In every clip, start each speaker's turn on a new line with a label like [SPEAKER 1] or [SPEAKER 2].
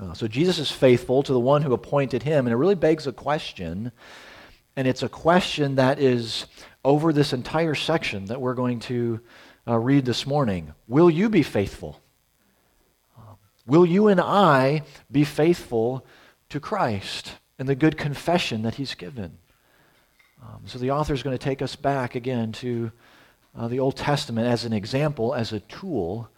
[SPEAKER 1] Uh, so Jesus is faithful to the one who appointed him, and it really begs a question, and it's a question that is over this entire section that we're going to uh, read this morning. Will you be faithful? Uh, will you and I be faithful to Christ and the good confession that he's given? Um, so the author is going to take us back again to uh, the Old Testament as an example, as a tool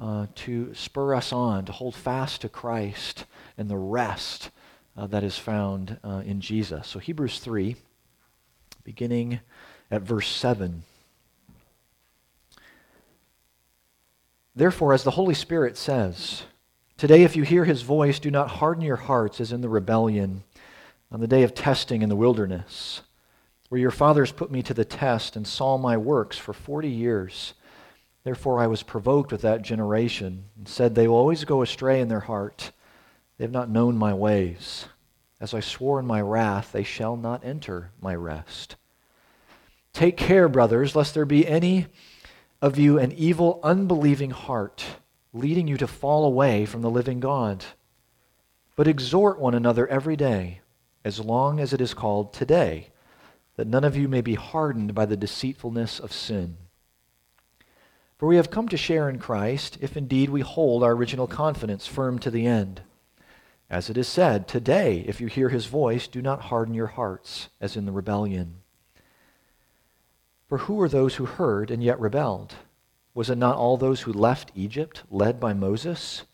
[SPEAKER 1] uh, to spur us on, to hold fast to Christ and the rest uh, that is found uh, in Jesus. So, Hebrews 3, beginning at verse 7. Therefore, as the Holy Spirit says, Today, if you hear his voice, do not harden your hearts as in the rebellion on the day of testing in the wilderness, where your fathers put me to the test and saw my works for forty years. Therefore I was provoked with that generation and said, They will always go astray in their heart. They have not known my ways. As I swore in my wrath, they shall not enter my rest. Take care, brothers, lest there be any of you an evil, unbelieving heart, leading you to fall away from the living God. But exhort one another every day, as long as it is called today, that none of you may be hardened by the deceitfulness of sin. For we have come to share in Christ, if indeed we hold our original confidence firm to the end. As it is said, Today, if you hear his voice, do not harden your hearts, as in the rebellion. For who were those who heard and yet rebelled? Was it not all those who left Egypt, led by Moses?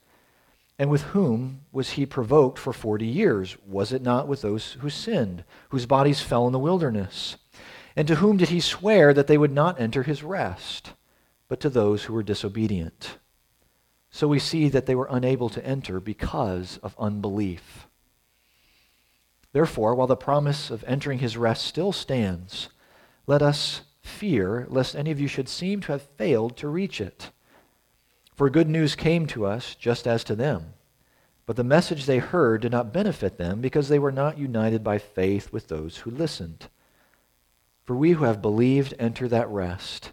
[SPEAKER 1] And with whom was he provoked for forty years? Was it not with those who sinned, whose bodies fell in the wilderness? And to whom did he swear that they would not enter his rest? But to those who were disobedient. So we see that they were unable to enter because of unbelief. Therefore, while the promise of entering his rest still stands, let us fear lest any of you should seem to have failed to reach it. For good news came to us just as to them. But the message they heard did not benefit them because they were not united by faith with those who listened. For we who have believed enter that rest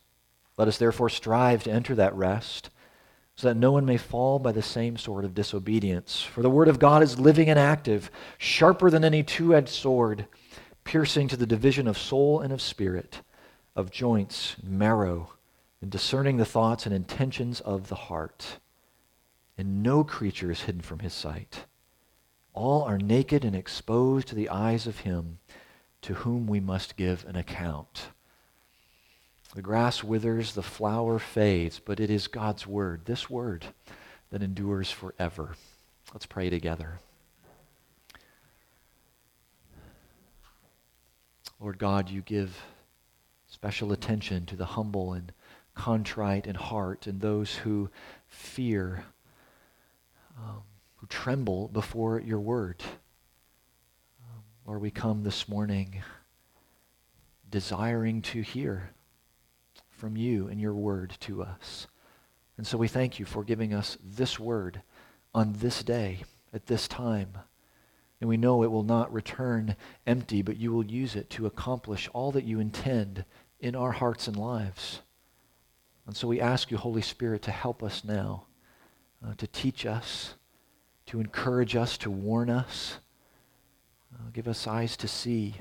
[SPEAKER 1] Let us therefore strive to enter that rest, so that no one may fall by the same sort of disobedience. For the word of God is living and active, sharper than any two edged sword, piercing to the division of soul and of spirit, of joints and marrow, and discerning the thoughts and intentions of the heart. And no creature is hidden from his sight. All are naked and exposed to the eyes of him to whom we must give an account. The grass withers, the flower fades, but it is God's word, this word, that endures forever. Let's pray together. Lord God, you give special attention to the humble and contrite in heart and those who fear, um, who tremble before your word. Um, Lord, we come this morning desiring to hear from you and your word to us. And so we thank you for giving us this word on this day, at this time. And we know it will not return empty, but you will use it to accomplish all that you intend in our hearts and lives. And so we ask you, Holy Spirit, to help us now, uh, to teach us, to encourage us, to warn us. Uh, give us eyes to see,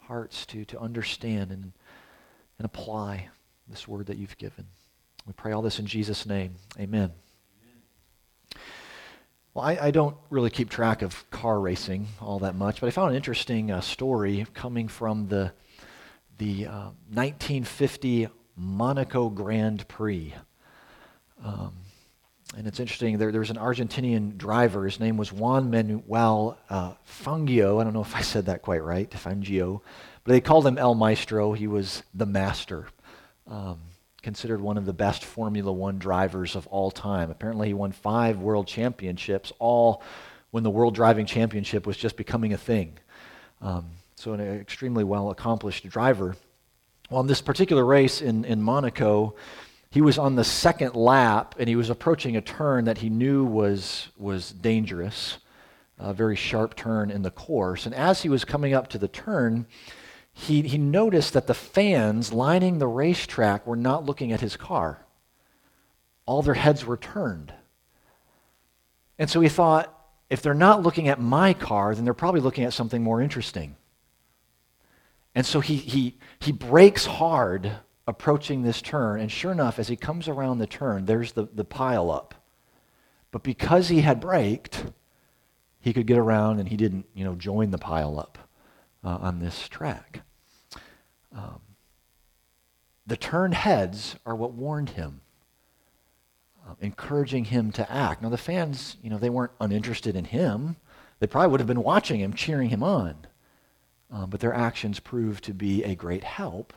[SPEAKER 1] hearts to, to understand and, and apply this word that you've given. We pray all this in Jesus' name. Amen. Well, I, I, don't really keep track of car racing all that much, but I found an interesting uh, story coming from the, the uh, 1950 Monaco Grand Prix. Um, and it's interesting, there, there was an Argentinian driver. His name was Juan Manuel uh, Fangio. I don't know if I said that quite right, Fangio. But they called him El Maestro. He was the master. Um, considered one of the best Formula One drivers of all time. Apparently, he won five world championships, all when the World Driving Championship was just becoming a thing. Um, so, an extremely well accomplished driver. Well, in this particular race in, in Monaco, he was on the second lap and he was approaching a turn that he knew was, was dangerous, a very sharp turn in the course. And as he was coming up to the turn, he, he noticed that the fans lining the racetrack were not looking at his car. All their heads were turned. And so he thought, if they're not looking at my car, then they're probably looking at something more interesting. And so he, he, he brakes hard approaching this turn. And sure enough, as he comes around the turn, there's the, the pile up. But because he had braked, he could get around and he didn't, you know, join the pile up uh, on this track. Um, the turned heads are what warned him, uh, encouraging him to act. Now, the fans, you know, they weren't uninterested in him. They probably would have been watching him, cheering him on. Um, but their actions proved to be a great help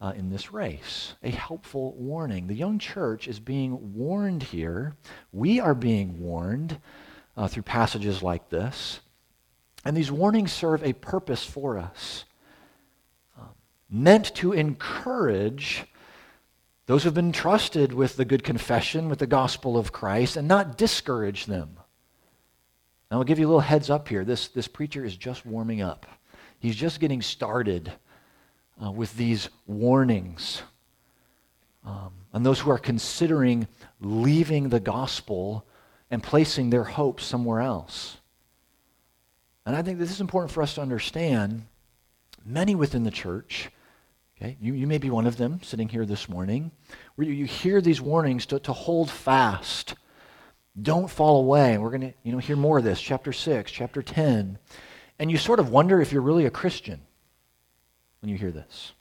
[SPEAKER 1] uh, in this race, a helpful warning. The young church is being warned here. We are being warned uh, through passages like this. And these warnings serve a purpose for us meant to encourage those who've been trusted with the good confession, with the gospel of Christ, and not discourage them. Now, I'll give you a little heads up here. This, this preacher is just warming up. He's just getting started uh, with these warnings. Um, and those who are considering leaving the gospel and placing their hope somewhere else. And I think this is important for us to understand. Many within the church Okay? You, you may be one of them sitting here this morning where you, hear these warnings to, to hold fast. Don't fall away. We're going to you know, hear more of this, chapter 6, chapter 10. And you sort of wonder if you're really a Christian when you hear this.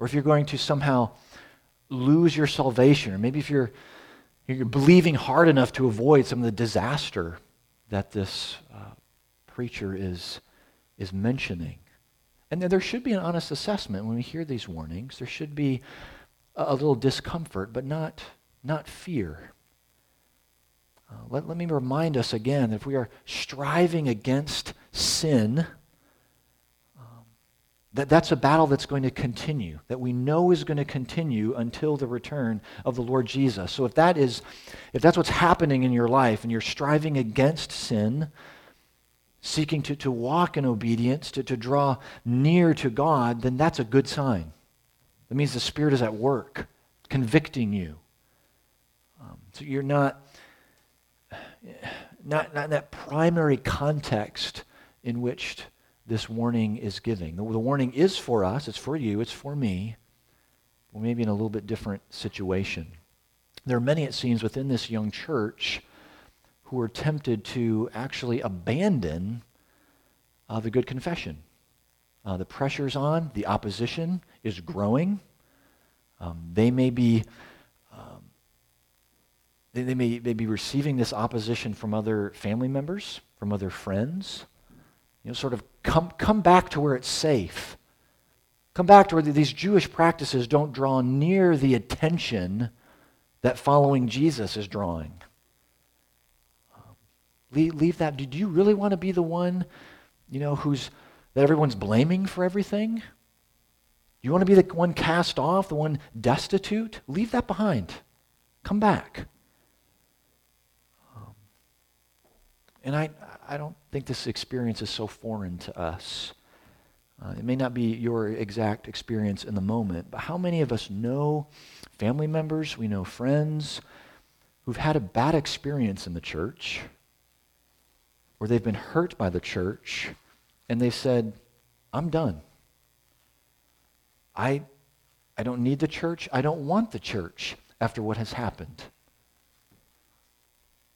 [SPEAKER 1] Or if you're going to somehow lose your salvation, or maybe if you're, you're believing hard enough to avoid some of the disaster that this uh, preacher is, is mentioning. And there should be an honest assessment when we hear these warnings. There should be a little discomfort, but not, not fear. Uh, let, let me remind us again that if we are striving against sin, um, that that's a battle that's going to continue, that we know is going to continue until the return of the Lord Jesus. So if that is, if that's what's happening in your life and you're striving against sin, seeking to, to walk in obedience, to, to draw near to God, then that's a good sign. That means the Spirit is at work, convicting you. Um, so you're not, not, not in that primary context in which this warning is giving. The, the warning is for us, it's for you, it's for me. Well, maybe in a little bit different situation. There are many, it seems, within this young church who are tempted to actually abandon uh, the good confession. Uh, the pressure's on, the opposition is growing. Um, they may be. Um, they, may, they be receiving this opposition from other family members, from other friends. You know, sort of come, come back to where it's safe. Come back to where these Jewish practices don't draw near the attention that following Jesus is drawing. Leave, leave that. Do you really want to be the one, you know, who's that everyone's blaming for everything? You want to be the one cast off, the one destitute? Leave that behind. Come back. Um, and I, I don't think this experience is so foreign to us. Uh, it may not be your exact experience in the moment, but how many of us know family members, we know friends who've had a bad experience in the church? Where they've been hurt by the church and they said, I'm done. I, I don't need the church. I don't want the church after what has happened.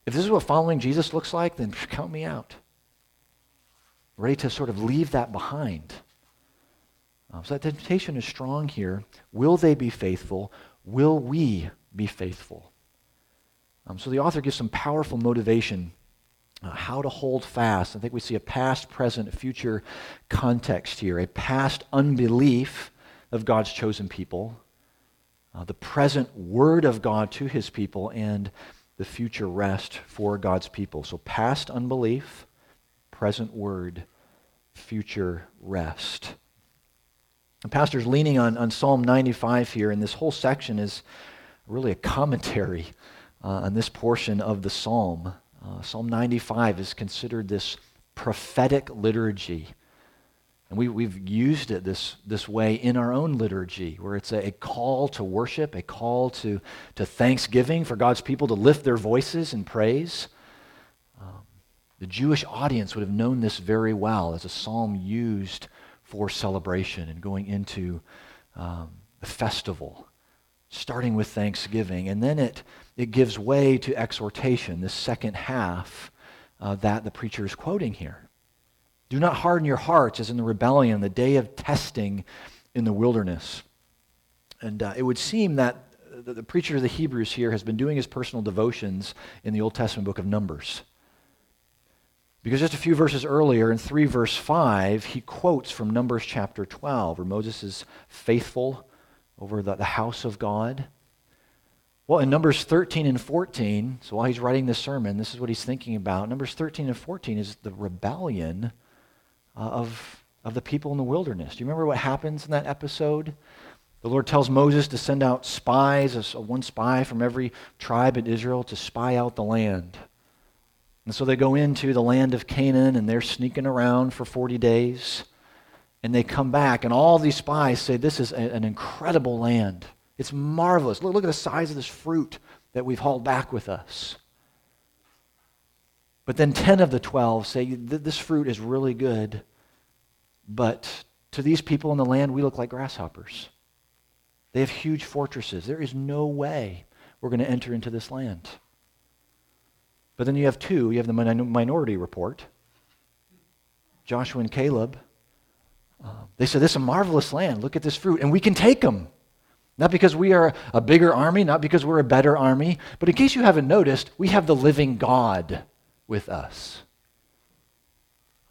[SPEAKER 1] if this is what following Jesus looks like, then count me out. Ready to sort of leave that behind. Um, so that temptation is strong here. Will they be faithful? Will we be faithful? Um, so the author gives some powerful motivation uh, how to hold fast. I think we see a past, present, future context here. A past unbelief of God's chosen people, uh, the present word of God to his people, and the future rest for God's people. So past unbelief, present word, future rest. The pastor's leaning on, on Psalm 95 here, and this whole section is really a commentary uh, on this portion of the psalm. Uh, psalm 95 is considered this prophetic liturgy. And we, we've used it this, this way in our own liturgy, where it's a, a, call to worship, a call to, to thanksgiving for God's people to lift their voices in praise. Um, the Jewish audience would have known this very well as a psalm used for celebration and going into um, the festival, starting with thanksgiving. And then it, it gives way to exhortation, the second half uh, that the preacher is quoting here. Do not harden your hearts as in the rebellion, the day of testing in the wilderness. And uh, it would seem that the, the preacher of the Hebrews here has been doing his personal devotions in the Old Testament book of Numbers. Because just a few verses earlier, in 3 verse 5, he quotes from Numbers chapter 12, where Moses is faithful over the, the house of God. Well, in Numbers 13 and 14, so while he's writing this sermon, this is what he's thinking about. Numbers 13 and 14 is the rebellion uh, of, of the people in the wilderness. Do you remember what happens in that episode? The Lord tells Moses to send out spies, one spy from every tribe in Israel, to spy out the land. And so they go into the land of Canaan and they're sneaking around for 40 days. And they come back, and all these spies say, This is a, an incredible land. It's marvelous. Look, look at the size of this fruit that we've hauled back with us. But then 10 of the 12 say, This fruit is really good, but to these people in the land, we look like grasshoppers. They have huge fortresses. There is no way we're going to enter into this land. But then you have two. You have the minority report Joshua and Caleb. Uh, they said, This is a marvelous land. Look at this fruit. And we can take them. Not because we are a bigger army, not because we're a better army, but in case you haven't noticed, we have the living God with us.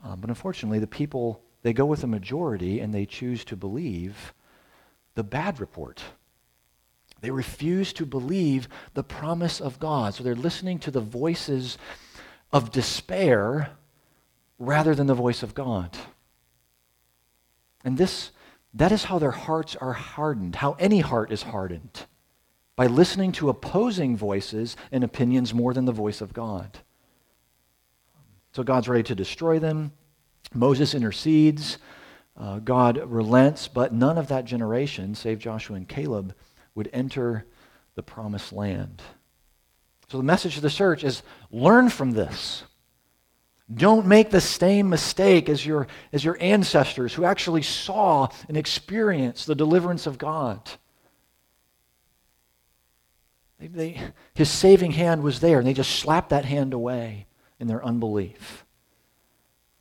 [SPEAKER 1] Um, but unfortunately, the people, they go with the majority and they choose to believe the bad report. They refuse to believe the promise of God. So they're listening to the voices of despair rather than the voice of God. And this, that is how their hearts are hardened, how any heart is hardened, by listening to opposing voices and opinions more than the voice of God. So God's ready to destroy them. Moses intercedes. Uh, God relents, but none of that generation, save Joshua and Caleb, would enter the promised land. So the message to the church is learn from this. Don't make the same mistake as your, as your ancestors who actually saw and experienced the deliverance of God. They, they, his saving hand was there, and they just slapped that hand away in their unbelief.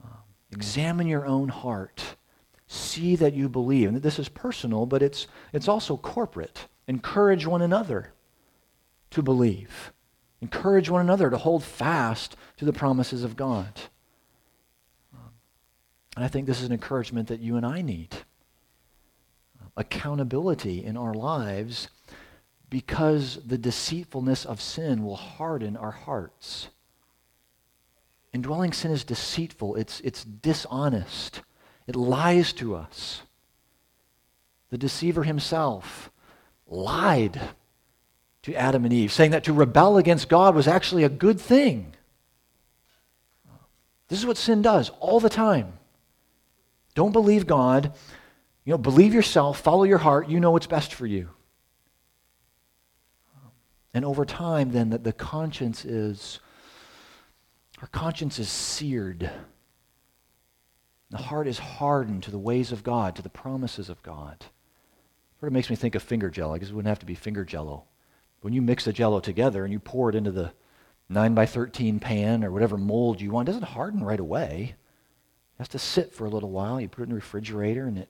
[SPEAKER 1] Um, examine your own heart. See that you believe. And that this is personal, but it's, it's also corporate. Encourage one another to believe. Encourage one another to hold fast to the promises of God. And I think this is an encouragement that you and I need. Accountability in our lives because the deceitfulness of sin will harden our hearts. Indwelling sin is deceitful, it's, it's dishonest, it lies to us. The deceiver himself lied to Adam and Eve, saying that to rebel against God was actually a good thing. This is what sin does all the time. Don't believe God. You know, believe yourself, follow your heart. You know what's best for you. And over time, then, that the conscience is, our conscience is seared. The heart is hardened to the ways of God, to the promises of God. Sort of makes me think of finger jello. I guess it wouldn't have to be finger jello. When you mix the jello together and you pour it into the, 9 by 13 pan or whatever mold you want. It doesn't harden right away. It has to sit for a little while. You put it in the refrigerator and it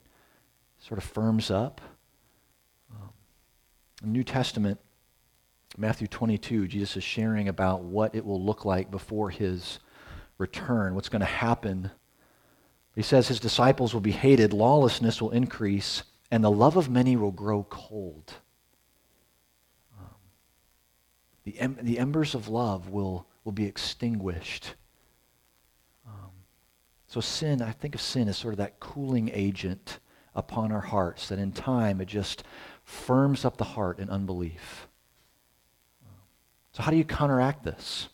[SPEAKER 1] sort of firms up. Um, the New Testament, Matthew 22, Jesus is sharing about what it will look like before his return, what's going to happen. He says his disciples will be hated, lawlessness will increase, and the love of many will grow cold. Um, the, em- the embers of love will, will be extinguished. Um, so, sin, I think of sin as sort of that cooling agent upon our hearts, that in time it just firms up the heart in unbelief. So, how do you counteract this?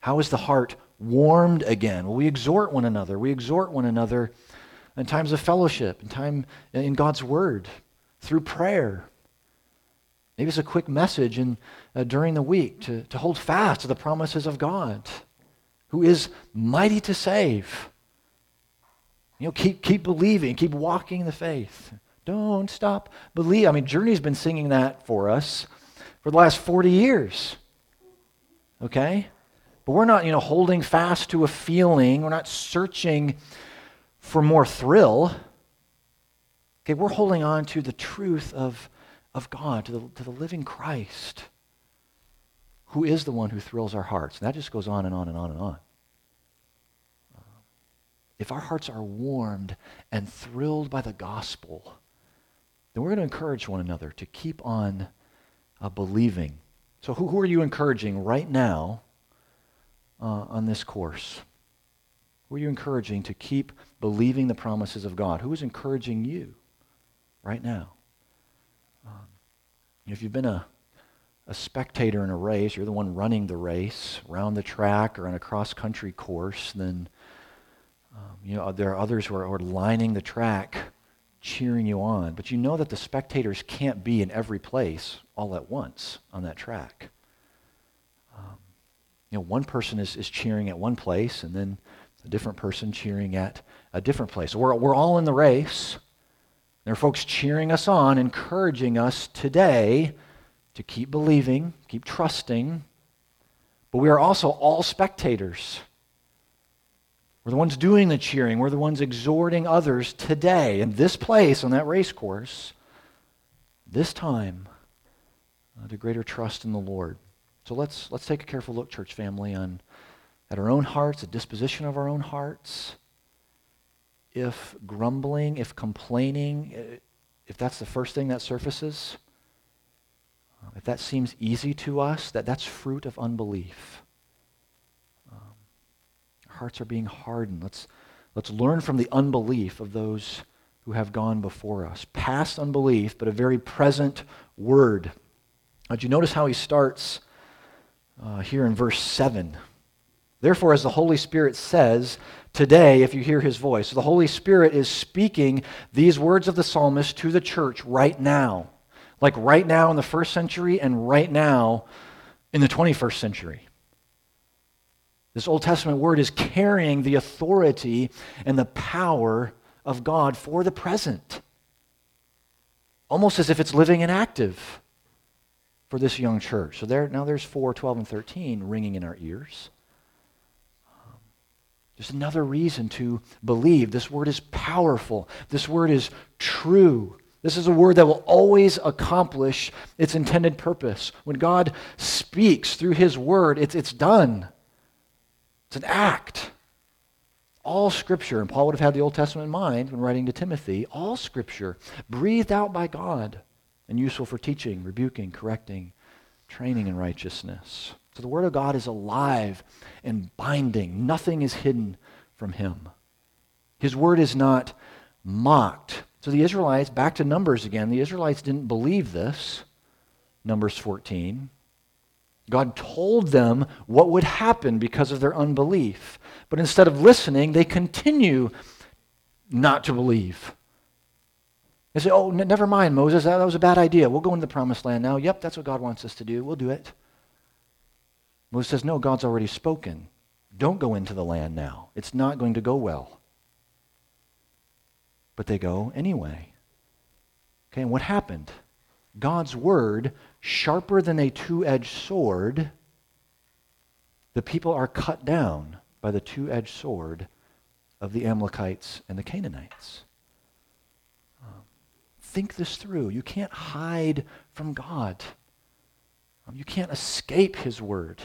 [SPEAKER 1] How is the heart warmed again? Well, we exhort one another. We exhort one another in times of fellowship, in time in God's Word, through prayer. Maybe it's a quick message in, uh, during the week to, to hold fast to the promises of God, who is mighty to save. You know, keep, keep believing, keep walking in the faith. Don't stop believing. I mean, Journey's been singing that for us for the last 40 years. Okay? But we're not, you know, holding fast to a feeling. We're not searching for more thrill. Okay, we're holding on to the truth of, of God, to the, to the living Christ, who is the one who thrills our hearts. And that just goes on and on and on and on. If our hearts are warmed and thrilled by the gospel, then we're going to encourage one another to keep on uh, believing. So, who, who are you encouraging right now uh, on this course? Who are you encouraging to keep believing the promises of God? Who is encouraging you right now? If you've been a, a spectator in a race, you're the one running the race around the track or on a cross country course, then um, you know there are others who are, who are lining the track cheering you on. But you know that the spectators can't be in every place all at once on that track. Um, you know, one person is, is cheering at one place, and then a different person cheering at a different place. We're, we're all in the race. There are folks cheering us on, encouraging us today to keep believing, keep trusting. But we are also all spectators. We're the ones doing the cheering. We're the ones exhorting others today in this place on that race course, this time, uh, to greater trust in the Lord. So let's, let's take a careful look, church family, on at our own hearts, the disposition of our own hearts. If grumbling, if complaining, uh, if that's the first thing that surfaces, uh, if that seems easy to us, that, that's fruit of unbelief hearts are being hardened. Let's, let's learn from the unbelief of those who have gone before us. Past unbelief, but a very present word. Did you notice how he starts uh, here in verse 7? Therefore, as the Holy Spirit says, today, if you hear his voice, the Holy Spirit is speaking these words of the psalmist to the church right now. Like right now in the first century and right now in the 21st century. This Old Testament word is carrying the authority and the power of God for the present. Almost as if it's living and active for this young church. So there, now there's 4, 12, and 13 ringing in our ears. Just another reason to believe. This word is powerful. This word is true. This is a word that will always accomplish its intended purpose. When God speaks through his word, it's, it's done. It's an act. All Scripture, and Paul would have had the Old Testament in mind when writing to Timothy, all Scripture breathed out by God and useful for teaching, rebuking, correcting, training in righteousness. So the Word of God is alive and binding. Nothing is hidden from Him. His Word is not mocked. So the Israelites, back to Numbers again, the Israelites didn't believe this. Numbers 14. God told them what would happen because of their unbelief. But instead of listening, they continue not to believe. They say, Oh, n- never mind, Moses, that, that was a bad idea. We'll go into the promised land now. Yep, that's what God wants us to do. We'll do it. Moses says, No, God's already spoken. Don't go into the land now. It's not going to go well. But they go anyway. Okay, and what happened? God's word, sharper than a two edged sword, the people are cut down by the two edged sword of the Amalekites and the Canaanites. Um, think this through. You can't hide from God, um, you can't escape His word.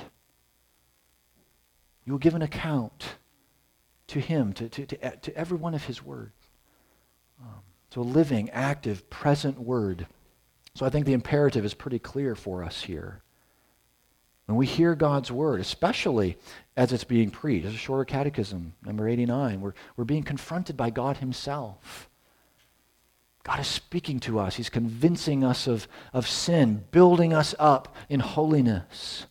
[SPEAKER 1] You will give an account to Him, to, to, to, to every one of His words. Um, so, a living, active, present word. So, I think the imperative is pretty clear for us here. When we hear God's word, especially as it's being preached, as a shorter catechism, number 89, we're, we're being confronted by God Himself. God is speaking to us. He's convincing us of, of sin, building us up in holiness.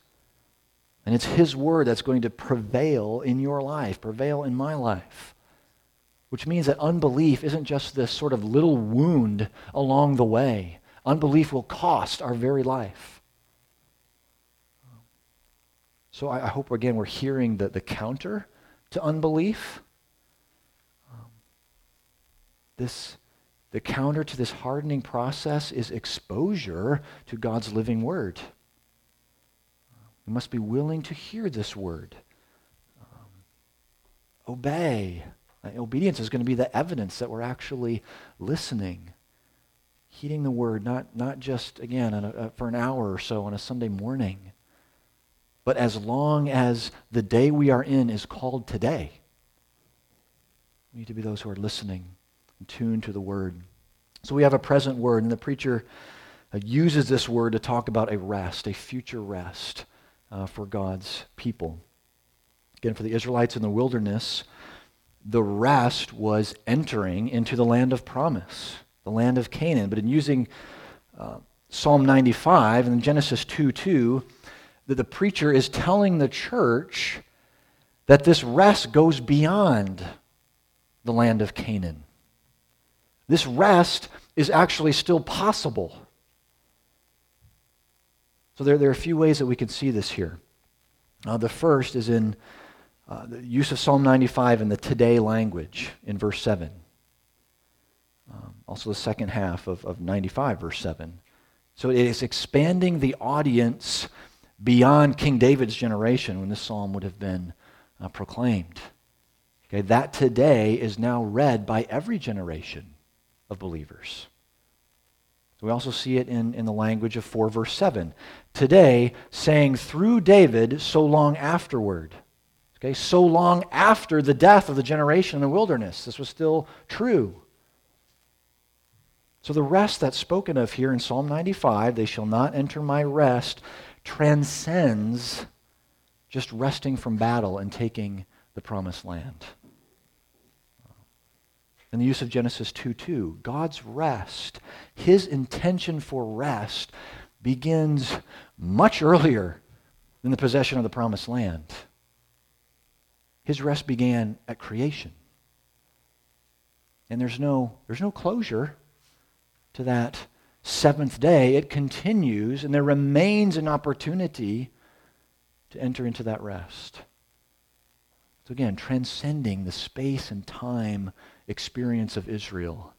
[SPEAKER 1] And it's His word that's going to prevail in your life, prevail in my life. Which means that unbelief isn't just this sort of little wound along the way. Unbelief will cost our very life. So I, I hope, again, we're hearing the, the counter to unbelief. Um, this, the counter to this hardening process is exposure to God's living word. We must be willing to hear this word. Um, obey. Uh, obedience is going to be the evidence that we're actually listening, heeding the word, not, not just, again, a, for an hour or so on a Sunday morning but as long as the day we are in is called today, we need to be those who are listening and tuned to the word. So we have a present word, and the preacher uh, uses this word to talk about a rest, a future rest uh, for God's people. Again, for the Israelites in the wilderness, the rest was entering into the land of promise, the land of Canaan. But in using uh, Psalm 95 and Genesis 2 2, that the preacher is telling the church that this rest goes beyond the land of Canaan. This rest is actually still possible. So there, there are a few ways that we can see this here. Uh, the first is in uh, the use of Psalm 95 in the today language in verse 7. Um, also, the second half of, of 95, verse 7. So it is expanding the audience beyond King David's generation when this psalm would have been uh, proclaimed. Okay, that today is now read by every generation of believers. We also see it in, in the language of 4 verse 7. Today, saying through David so long afterward. Okay, so long after the death of the generation in the wilderness. This was still true. So the rest that's spoken of here in Psalm 95, they shall not enter my rest, transcends just resting from battle and taking the promised land. In the use of Genesis 2 2, God's rest, his intention for rest, begins much earlier than the possession of the promised land. His rest began at creation. And there's no, there's no closure to that seventh day, it continues, and there remains an opportunity to enter into that rest. So, again, transcending the space and time experience of Israel.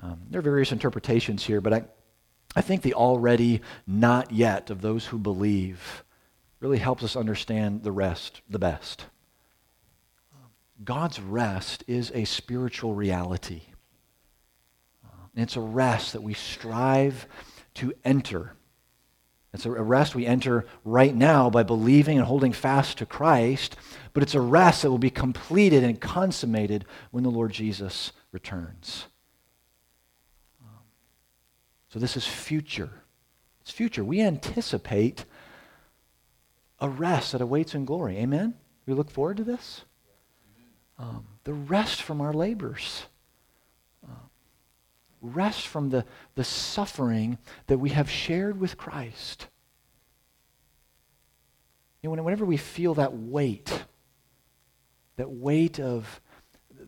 [SPEAKER 1] Um, there are various interpretations here, but I, I think the already not yet of those who believe really helps us understand the rest the best. God's rest is a spiritual reality. It's a rest that we strive to enter. It's a rest we enter right now by believing and holding fast to Christ, but it's a rest that will be completed and consummated when the Lord Jesus returns. So this is future. It's future. We anticipate a rest that awaits in glory. Amen? We look forward to this? Um, the rest from our labors rest from the, the suffering that we have shared with Christ. You know, whenever we feel that weight, that weight of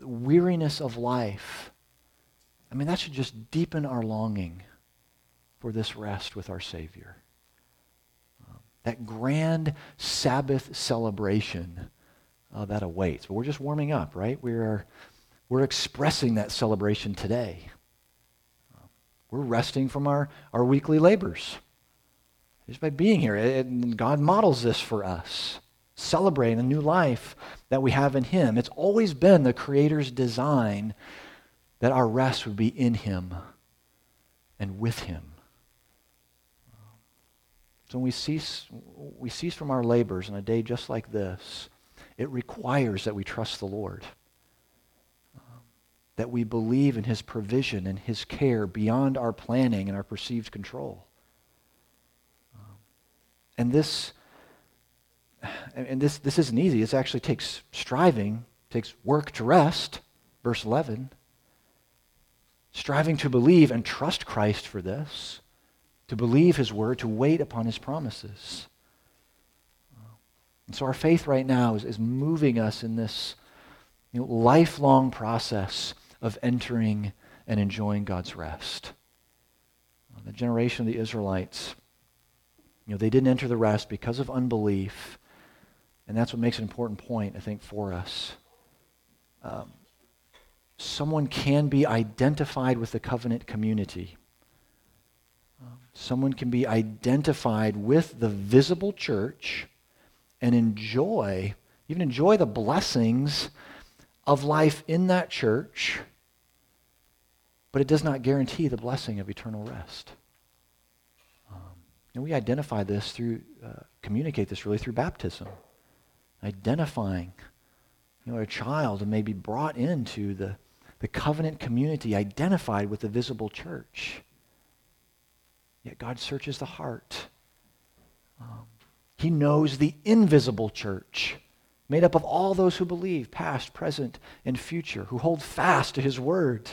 [SPEAKER 1] weariness of life, I mean, that should just deepen our longing for this rest with our Savior. Um, that grand Sabbath celebration uh, that awaits. But we're just warming up, right? We're, we're expressing that celebration today. We're resting from our, our weekly labors. Just by being here. And God models this for us. Celebrating the new life that we have in Him. It's always been the Creator's design that our rest would be in Him and with Him. So when we cease, we cease from our labors on a day just like this, it requires that we trust the Lord that we believe in his provision and his care beyond our planning and our perceived control. Um, and this, and this, this isn't easy. It actually takes striving, takes work to rest. Verse 11. Striving to believe and trust Christ for this, to believe his word, to wait upon his promises. And so our faith right now is, is moving us in this you know, lifelong process of entering and enjoying God's rest. The generation of the Israelites, you know, they didn't enter the rest because of unbelief. And that's what makes an important point, I think, for us. Um, someone can be identified with the covenant community. Um, someone can be identified with the visible church and enjoy, even enjoy the blessings of life in that church but it does not guarantee the blessing of eternal rest. Um, and we identify this through, uh, communicate this really through baptism. Identifying, you know, a child may be brought into the, the covenant community, identified with the visible church. Yet God searches the heart. Um, he knows the invisible church, made up of all those who believe, past, present, and future, who hold fast to his word.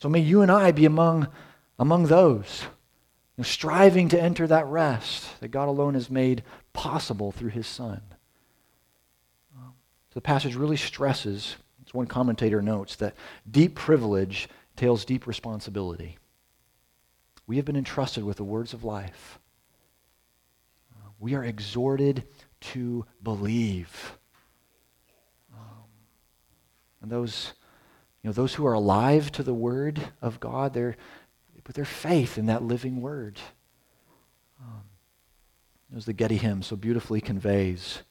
[SPEAKER 1] So may you and I be among, among those striving to enter that rest that God alone has made possible through his Son. So the passage really stresses, as one commentator notes, that deep privilege entails deep responsibility. We have been entrusted with the words of life. We are exhorted to believe. Um, and those you know, those who are alive to the word of God, they're, they put their faith in that living word. Um, as the Getty hymn so beautifully conveys,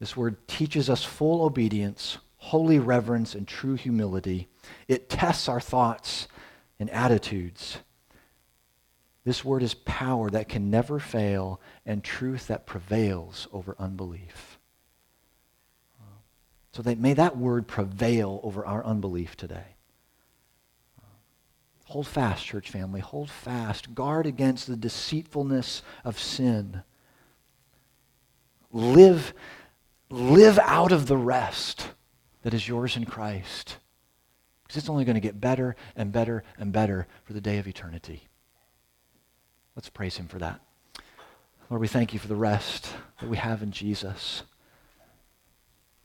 [SPEAKER 1] this word teaches us full obedience, holy reverence, and true humility. It tests our thoughts and attitudes. This word is power that can never fail and truth that prevails over unbelief. So that may that word prevail over our unbelief today. Hold fast, church family. Hold fast. Guard against the deceitfulness of sin. Live, live out of the rest that is yours in Christ. Because it's only going to get better and better and better for the day of eternity. Let's praise him for that. Lord, we thank you for the rest that we have in Jesus.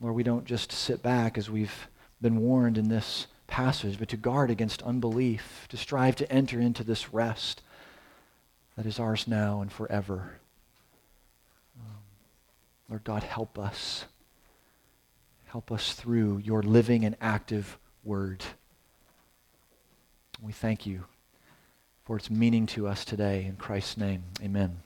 [SPEAKER 1] Lord, we don't just sit back as we've been warned in this passage, but to guard against unbelief, to strive to enter into this rest that is ours now and forever. Um, Lord God, help us. Help us through your living and active word. We thank you for its meaning to us today. In Christ's name, amen.